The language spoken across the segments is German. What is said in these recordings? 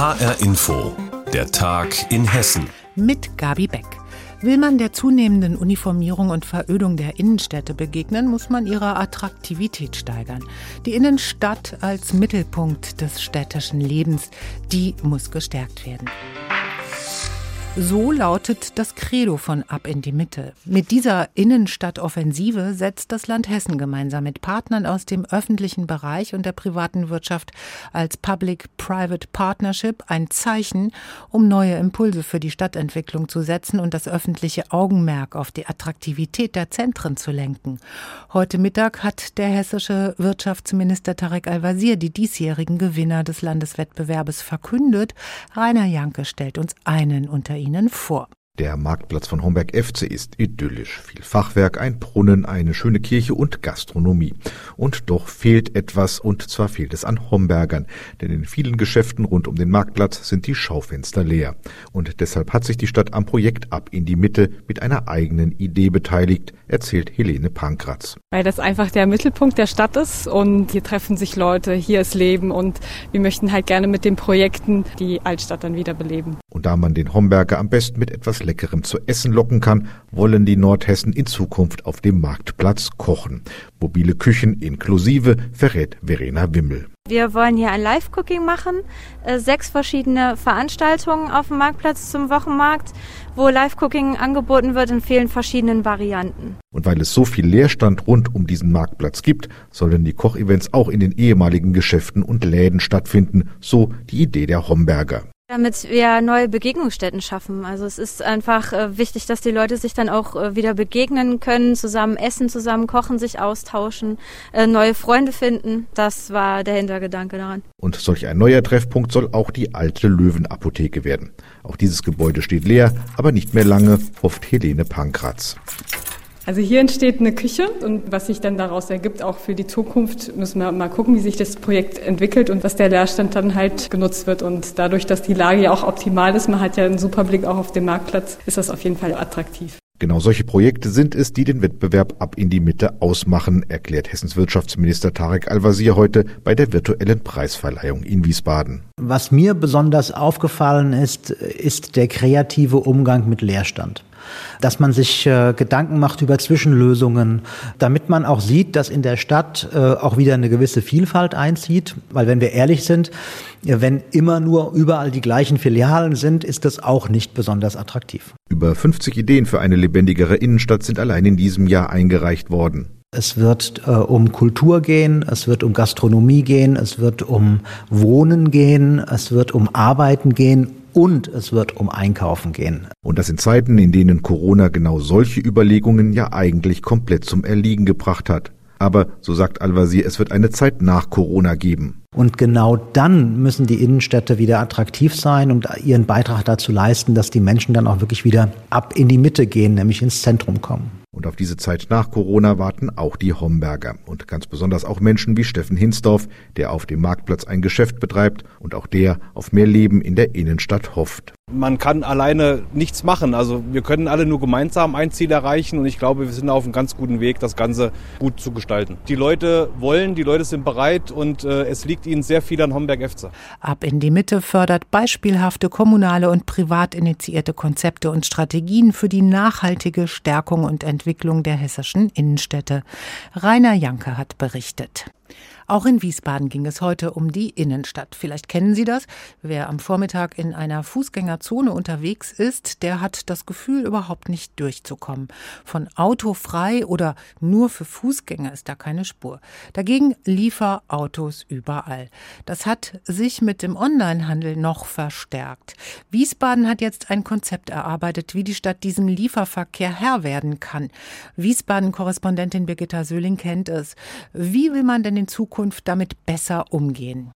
HR Info, der Tag in Hessen. Mit Gabi Beck. Will man der zunehmenden Uniformierung und Verödung der Innenstädte begegnen, muss man ihre Attraktivität steigern. Die Innenstadt als Mittelpunkt des städtischen Lebens, die muss gestärkt werden. So lautet das Credo von Ab in die Mitte. Mit dieser Innenstadtoffensive setzt das Land Hessen gemeinsam mit Partnern aus dem öffentlichen Bereich und der privaten Wirtschaft als Public-Private Partnership ein Zeichen, um neue Impulse für die Stadtentwicklung zu setzen und das öffentliche Augenmerk auf die Attraktivität der Zentren zu lenken. Heute Mittag hat der hessische Wirtschaftsminister Tarek Al-Wazir die diesjährigen Gewinner des Landeswettbewerbes verkündet. Rainer Janke stellt uns einen unter Ihnen vor. Der Marktplatz von Homberg FC ist idyllisch. Viel Fachwerk, ein Brunnen, eine schöne Kirche und Gastronomie. Und doch fehlt etwas, und zwar fehlt es an Hombergern. Denn in vielen Geschäften rund um den Marktplatz sind die Schaufenster leer. Und deshalb hat sich die Stadt am Projekt ab in die Mitte mit einer eigenen Idee beteiligt, erzählt Helene Pankratz. Weil das einfach der Mittelpunkt der Stadt ist und hier treffen sich Leute, hier ist Leben und wir möchten halt gerne mit den Projekten die Altstadt dann wieder beleben. Und da man den Homberger am besten mit etwas Leckerem zu essen locken kann, wollen die Nordhessen in Zukunft auf dem Marktplatz kochen. Mobile Küchen inklusive, verrät Verena Wimmel. Wir wollen hier ein Live-Cooking machen, äh, sechs verschiedene Veranstaltungen auf dem Marktplatz zum Wochenmarkt, wo Live-Cooking angeboten wird in vielen verschiedenen Varianten. Und weil es so viel Leerstand rund um diesen Marktplatz gibt, sollen die Kochevents auch in den ehemaligen Geschäften und Läden stattfinden, so die Idee der Homberger. Damit wir neue Begegnungsstätten schaffen. Also es ist einfach äh, wichtig, dass die Leute sich dann auch äh, wieder begegnen können, zusammen essen, zusammen kochen, sich austauschen, äh, neue Freunde finden. Das war der Hintergedanke daran. Und solch ein neuer Treffpunkt soll auch die alte Löwenapotheke werden. Auch dieses Gebäude steht leer, aber nicht mehr lange, hofft Helene Pankratz. Also hier entsteht eine Küche und was sich dann daraus ergibt, auch für die Zukunft, müssen wir mal gucken, wie sich das Projekt entwickelt und was der Leerstand dann halt genutzt wird. Und dadurch, dass die Lage ja auch optimal ist, man hat ja einen super Blick auch auf den Marktplatz, ist das auf jeden Fall attraktiv. Genau solche Projekte sind es, die den Wettbewerb ab in die Mitte ausmachen, erklärt Hessens Wirtschaftsminister Tarek Al-Wazir heute bei der virtuellen Preisverleihung in Wiesbaden. Was mir besonders aufgefallen ist, ist der kreative Umgang mit Leerstand dass man sich äh, Gedanken macht über Zwischenlösungen, damit man auch sieht, dass in der Stadt äh, auch wieder eine gewisse Vielfalt einzieht. Weil wenn wir ehrlich sind, wenn immer nur überall die gleichen Filialen sind, ist das auch nicht besonders attraktiv. Über 50 Ideen für eine lebendigere Innenstadt sind allein in diesem Jahr eingereicht worden. Es wird äh, um Kultur gehen, es wird um Gastronomie gehen, es wird um Wohnen gehen, es wird um Arbeiten gehen und es wird um Einkaufen gehen. Und das in Zeiten, in denen Corona genau solche Überlegungen ja eigentlich komplett zum Erliegen gebracht hat. Aber, so sagt Al-Wazir, es wird eine Zeit nach Corona geben. Und genau dann müssen die Innenstädte wieder attraktiv sein und ihren Beitrag dazu leisten, dass die Menschen dann auch wirklich wieder ab in die Mitte gehen, nämlich ins Zentrum kommen. Und auf diese Zeit nach Corona warten auch die Homberger und ganz besonders auch Menschen wie Steffen Hinsdorf, der auf dem Marktplatz ein Geschäft betreibt und auch der auf mehr Leben in der Innenstadt hofft. Man kann alleine nichts machen. Also wir können alle nur gemeinsam ein Ziel erreichen und ich glaube, wir sind auf einem ganz guten Weg, das Ganze gut zu gestalten. Die Leute wollen, die Leute sind bereit und äh, es liegt ihnen sehr viel an Homberg FC. Ab in die Mitte fördert beispielhafte kommunale und privat initiierte Konzepte und Strategien für die nachhaltige Stärkung und Entwicklung der hessischen Innenstädte. Rainer Janke hat berichtet. Auch in Wiesbaden ging es heute um die Innenstadt. Vielleicht kennen Sie das. Wer am Vormittag in einer Fußgängerzone unterwegs ist, der hat das Gefühl, überhaupt nicht durchzukommen. Von Auto frei oder nur für Fußgänger ist da keine Spur. Dagegen Lieferautos überall. Das hat sich mit dem Onlinehandel noch verstärkt. Wiesbaden hat jetzt ein Konzept erarbeitet, wie die Stadt diesem Lieferverkehr Herr werden kann. Wiesbaden-Korrespondentin Birgitta Söhling kennt es. Wie will man denn in Zukunft Zukunft damit besser umgehen?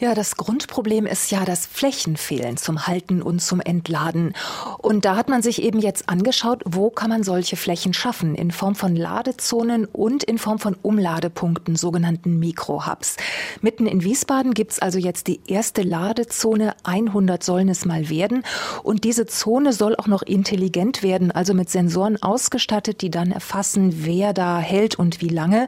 Ja, das Grundproblem ist ja das Flächenfehlen zum Halten und zum Entladen. Und da hat man sich eben jetzt angeschaut, wo kann man solche Flächen schaffen, in Form von Ladezonen und in Form von Umladepunkten, sogenannten Mikrohubs. Mitten in Wiesbaden gibt's also jetzt die erste Ladezone, 100 sollen es mal werden. Und diese Zone soll auch noch intelligent werden, also mit Sensoren ausgestattet, die dann erfassen, wer da hält und wie lange.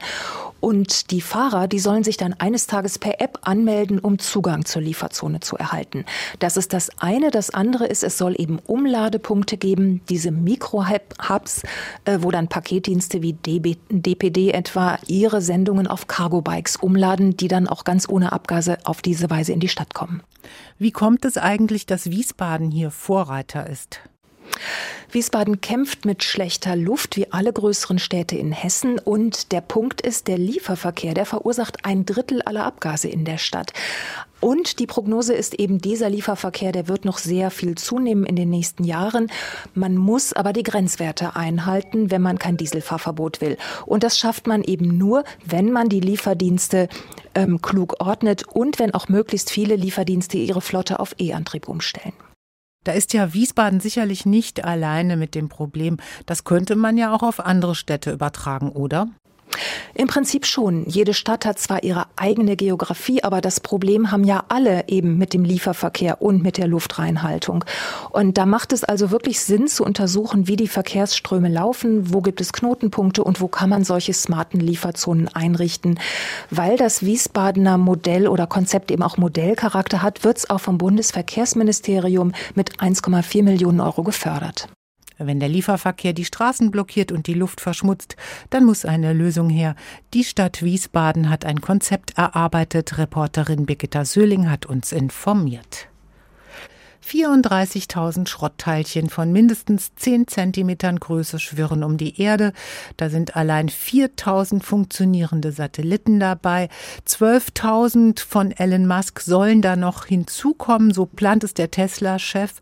Und die Fahrer, die sollen sich dann eines Tages per App anmelden, um Zugang zur Lieferzone zu erhalten. Das ist das eine. Das andere ist, es soll eben Umladepunkte geben, diese Mikro-Hubs, äh, wo dann Paketdienste wie DPD etwa ihre Sendungen auf Cargo-Bikes umladen, die dann auch ganz ohne Abgase auf diese Weise in die Stadt kommen. Wie kommt es eigentlich, dass Wiesbaden hier Vorreiter ist? Wiesbaden kämpft mit schlechter Luft wie alle größeren Städte in Hessen. Und der Punkt ist, der Lieferverkehr, der verursacht ein Drittel aller Abgase in der Stadt. Und die Prognose ist eben, dieser Lieferverkehr, der wird noch sehr viel zunehmen in den nächsten Jahren. Man muss aber die Grenzwerte einhalten, wenn man kein Dieselfahrverbot will. Und das schafft man eben nur, wenn man die Lieferdienste ähm, klug ordnet und wenn auch möglichst viele Lieferdienste ihre Flotte auf E-Antrieb umstellen. Da ist ja Wiesbaden sicherlich nicht alleine mit dem Problem. Das könnte man ja auch auf andere Städte übertragen, oder? Im Prinzip schon. Jede Stadt hat zwar ihre eigene Geografie, aber das Problem haben ja alle eben mit dem Lieferverkehr und mit der Luftreinhaltung. Und da macht es also wirklich Sinn zu untersuchen, wie die Verkehrsströme laufen, wo gibt es Knotenpunkte und wo kann man solche smarten Lieferzonen einrichten. Weil das Wiesbadener Modell oder Konzept eben auch Modellcharakter hat, wird es auch vom Bundesverkehrsministerium mit 1,4 Millionen Euro gefördert. Wenn der Lieferverkehr die Straßen blockiert und die Luft verschmutzt, dann muss eine Lösung her. Die Stadt Wiesbaden hat ein Konzept erarbeitet. Reporterin Birgitta Söhling hat uns informiert. 34.000 Schrottteilchen von mindestens 10 Zentimetern Größe schwirren um die Erde. Da sind allein 4.000 funktionierende Satelliten dabei. 12.000 von Elon Musk sollen da noch hinzukommen, so plant es der Tesla-Chef.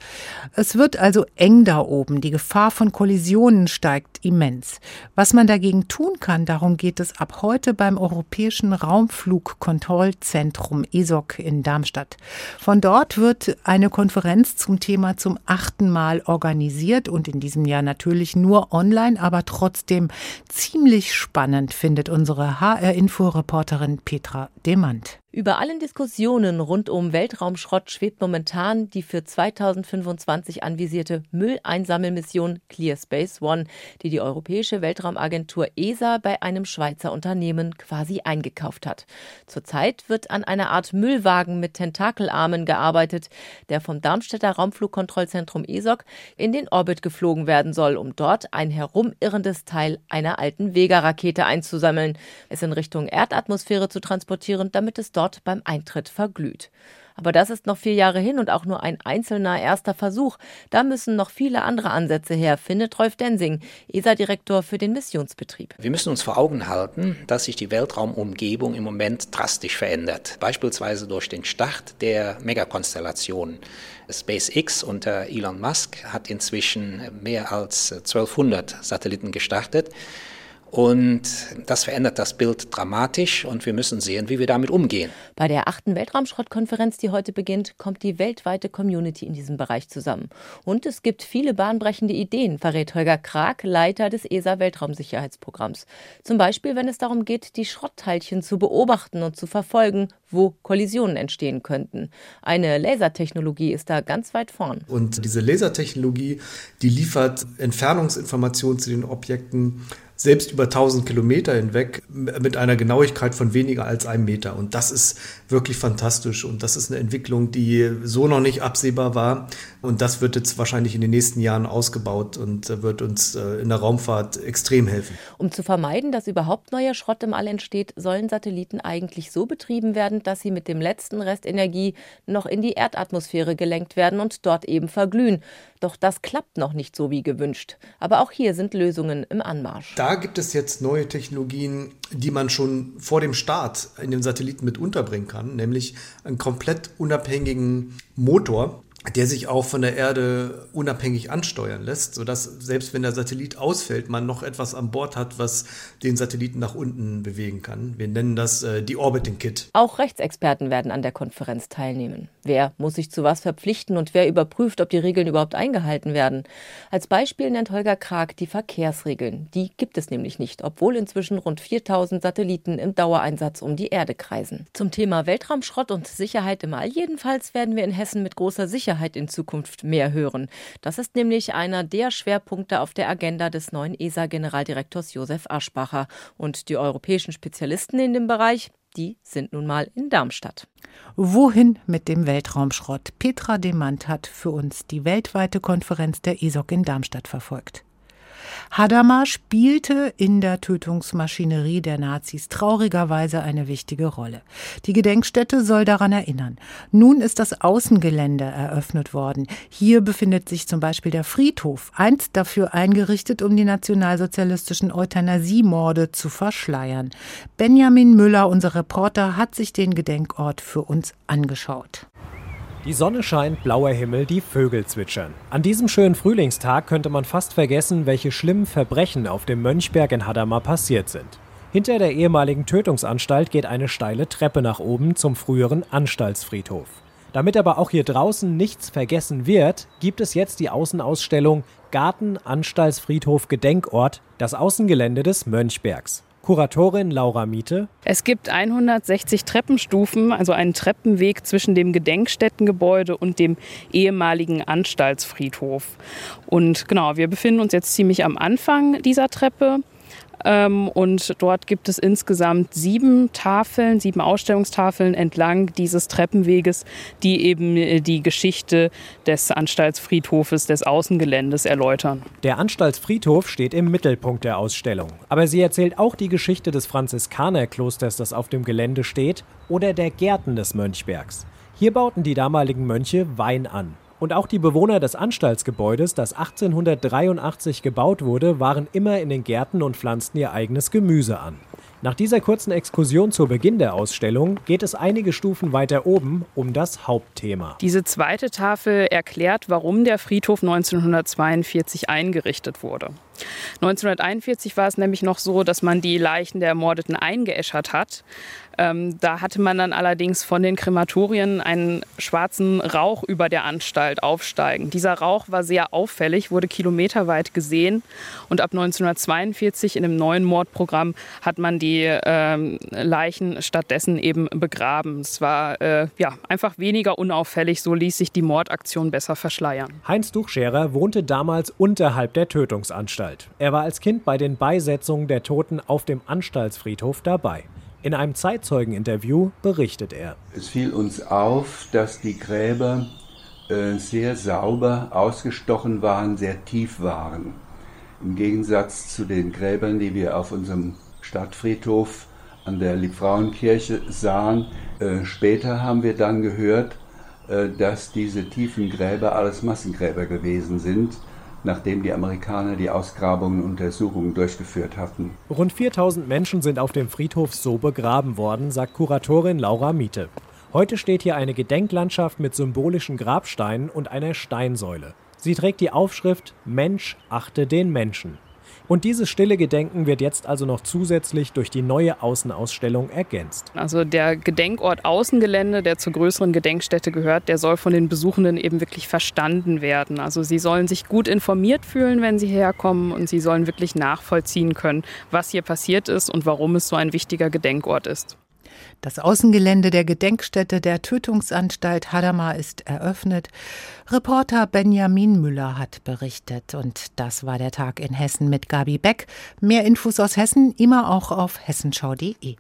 Es wird also eng da oben. Die Gefahr von Kollisionen steigt immens. Was man dagegen tun kann, darum geht es ab heute beim Europäischen Raumflugkontrollzentrum ESOC in Darmstadt. Von dort wird eine Konferenz Konferenz zum Thema zum achten Mal organisiert und in diesem Jahr natürlich nur online, aber trotzdem ziemlich spannend, findet unsere HR-Info-Reporterin Petra Demand. Über allen Diskussionen rund um Weltraumschrott schwebt momentan die für 2025 anvisierte Mülleinsammelmission Clear Space One, die die Europäische Weltraumagentur ESA bei einem Schweizer Unternehmen quasi eingekauft hat. Zurzeit wird an einer Art Müllwagen mit Tentakelarmen gearbeitet, der vom Darmstädter Raumflugkontrollzentrum ESOC in den Orbit geflogen werden soll, um dort ein herumirrendes Teil einer alten Vega-Rakete einzusammeln, es in Richtung Erdatmosphäre zu transportieren, damit es dort beim Eintritt verglüht. Aber das ist noch vier Jahre hin und auch nur ein einzelner erster Versuch. Da müssen noch viele andere Ansätze her, findet Rolf Densing, ESA-Direktor für den Missionsbetrieb. Wir müssen uns vor Augen halten, dass sich die Weltraumumgebung im Moment drastisch verändert. Beispielsweise durch den Start der Megakonstellation. SpaceX unter Elon Musk hat inzwischen mehr als 1200 Satelliten gestartet. Und das verändert das Bild dramatisch und wir müssen sehen, wie wir damit umgehen. Bei der achten Weltraumschrottkonferenz, die heute beginnt, kommt die weltweite Community in diesem Bereich zusammen. Und es gibt viele bahnbrechende Ideen, verrät Holger Krag, Leiter des ESA-Weltraumsicherheitsprogramms. Zum Beispiel, wenn es darum geht, die Schrottteilchen zu beobachten und zu verfolgen, wo Kollisionen entstehen könnten. Eine Lasertechnologie ist da ganz weit vorn. Und diese Lasertechnologie, die liefert Entfernungsinformationen zu den Objekten selbst über 1000 Kilometer hinweg mit einer Genauigkeit von weniger als einem Meter. Und das ist wirklich fantastisch. Und das ist eine Entwicklung, die so noch nicht absehbar war. Und das wird jetzt wahrscheinlich in den nächsten Jahren ausgebaut und wird uns äh, in der Raumfahrt extrem helfen. Um zu vermeiden, dass überhaupt neuer Schrott im All entsteht, sollen Satelliten eigentlich so betrieben werden, dass sie mit dem letzten Rest Energie noch in die Erdatmosphäre gelenkt werden und dort eben verglühen. Doch das klappt noch nicht so wie gewünscht. Aber auch hier sind Lösungen im Anmarsch. Da gibt es jetzt neue Technologien, die man schon vor dem Start in den Satelliten mit unterbringen kann, nämlich einen komplett unabhängigen Motor, der sich auch von der Erde unabhängig ansteuern lässt, sodass selbst wenn der Satellit ausfällt, man noch etwas an Bord hat, was den Satelliten nach unten bewegen kann. Wir nennen das äh, die Orbiting Kit. Auch Rechtsexperten werden an der Konferenz teilnehmen. Wer muss sich zu was verpflichten und wer überprüft, ob die Regeln überhaupt eingehalten werden? Als Beispiel nennt Holger Krag die Verkehrsregeln. Die gibt es nämlich nicht, obwohl inzwischen rund 4000 Satelliten im Dauereinsatz um die Erde kreisen. Zum Thema Weltraumschrott und Sicherheit im All jedenfalls werden wir in Hessen mit großer Sicherheit in Zukunft mehr hören. Das ist nämlich einer der Schwerpunkte auf der Agenda des neuen ESA-Generaldirektors Josef Aschbacher. Und die europäischen Spezialisten in dem Bereich, die sind nun mal in Darmstadt. Wohin mit dem Weltraumschrott? Petra Demand hat für uns die weltweite Konferenz der ESOC in Darmstadt verfolgt. Hadamar spielte in der Tötungsmaschinerie der Nazis traurigerweise eine wichtige Rolle. Die Gedenkstätte soll daran erinnern. Nun ist das Außengelände eröffnet worden. Hier befindet sich zum Beispiel der Friedhof, einst dafür eingerichtet, um die nationalsozialistischen Euthanasiemorde zu verschleiern. Benjamin Müller, unser Reporter, hat sich den Gedenkort für uns angeschaut. Die Sonne scheint, blauer Himmel, die Vögel zwitschern. An diesem schönen Frühlingstag könnte man fast vergessen, welche schlimmen Verbrechen auf dem Mönchberg in Hadamar passiert sind. Hinter der ehemaligen Tötungsanstalt geht eine steile Treppe nach oben zum früheren Anstaltsfriedhof. Damit aber auch hier draußen nichts vergessen wird, gibt es jetzt die Außenausstellung Garten Anstaltsfriedhof Gedenkort, das Außengelände des Mönchbergs. Kuratorin Laura Miete. Es gibt 160 Treppenstufen, also einen Treppenweg zwischen dem Gedenkstättengebäude und dem ehemaligen Anstaltsfriedhof. Und genau, wir befinden uns jetzt ziemlich am Anfang dieser Treppe. Ähm, und dort gibt es insgesamt sieben Tafeln, sieben Ausstellungstafeln entlang dieses Treppenweges, die eben äh, die Geschichte des Anstaltsfriedhofes, des Außengeländes erläutern. Der Anstaltsfriedhof steht im Mittelpunkt der Ausstellung. Aber sie erzählt auch die Geschichte des Franziskanerklosters, das auf dem Gelände steht, oder der Gärten des Mönchbergs. Hier bauten die damaligen Mönche Wein an. Und auch die Bewohner des Anstaltsgebäudes, das 1883 gebaut wurde, waren immer in den Gärten und pflanzten ihr eigenes Gemüse an. Nach dieser kurzen Exkursion zu Beginn der Ausstellung geht es einige Stufen weiter oben um das Hauptthema. Diese zweite Tafel erklärt, warum der Friedhof 1942 eingerichtet wurde. 1941 war es nämlich noch so, dass man die Leichen der Ermordeten eingeäschert hat. Ähm, da hatte man dann allerdings von den Krematorien einen schwarzen Rauch über der Anstalt aufsteigen. Dieser Rauch war sehr auffällig, wurde kilometerweit gesehen und ab 1942 in dem neuen Mordprogramm hat man die ähm, Leichen stattdessen eben begraben. Es war äh, ja, einfach weniger unauffällig, so ließ sich die Mordaktion besser verschleiern. Heinz Duchscherer wohnte damals unterhalb der Tötungsanstalt. Er war als Kind bei den Beisetzungen der Toten auf dem Anstaltsfriedhof dabei. In einem Zeitzeugeninterview berichtet er. Es fiel uns auf, dass die Gräber äh, sehr sauber ausgestochen waren, sehr tief waren. Im Gegensatz zu den Gräbern, die wir auf unserem Stadtfriedhof an der Liebfrauenkirche sahen. Äh, später haben wir dann gehört, äh, dass diese tiefen Gräber alles Massengräber gewesen sind nachdem die Amerikaner die Ausgrabungen und Untersuchungen durchgeführt hatten. Rund 4000 Menschen sind auf dem Friedhof so begraben worden, sagt Kuratorin Laura Miete. Heute steht hier eine Gedenklandschaft mit symbolischen Grabsteinen und einer Steinsäule. Sie trägt die Aufschrift Mensch achte den Menschen. Und dieses stille Gedenken wird jetzt also noch zusätzlich durch die neue Außenausstellung ergänzt. Also der Gedenkort Außengelände, der zur größeren Gedenkstätte gehört, der soll von den Besuchenden eben wirklich verstanden werden. Also sie sollen sich gut informiert fühlen, wenn sie herkommen und sie sollen wirklich nachvollziehen können, was hier passiert ist und warum es so ein wichtiger Gedenkort ist. Das Außengelände der Gedenkstätte der Tötungsanstalt Hadamar ist eröffnet. Reporter Benjamin Müller hat berichtet. Und das war der Tag in Hessen mit Gabi Beck. Mehr Infos aus Hessen immer auch auf hessenschau.de.